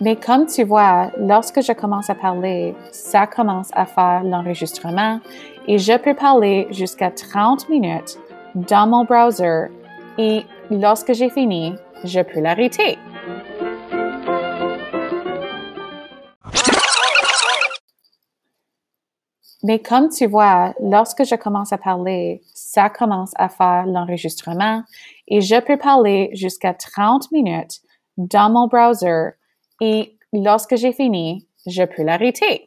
Mais comme tu vois, lorsque je commence à parler, ça commence à faire l'enregistrement et je peux parler jusqu'à 30 minutes dans mon browser et lorsque j'ai fini, je peux l'arrêter. Mais comme tu vois, lorsque je commence à parler, ça commence à faire l'enregistrement et je peux parler jusqu'à 30 minutes dans mon browser et lorsque j'ai fini, je peux l'arrêter.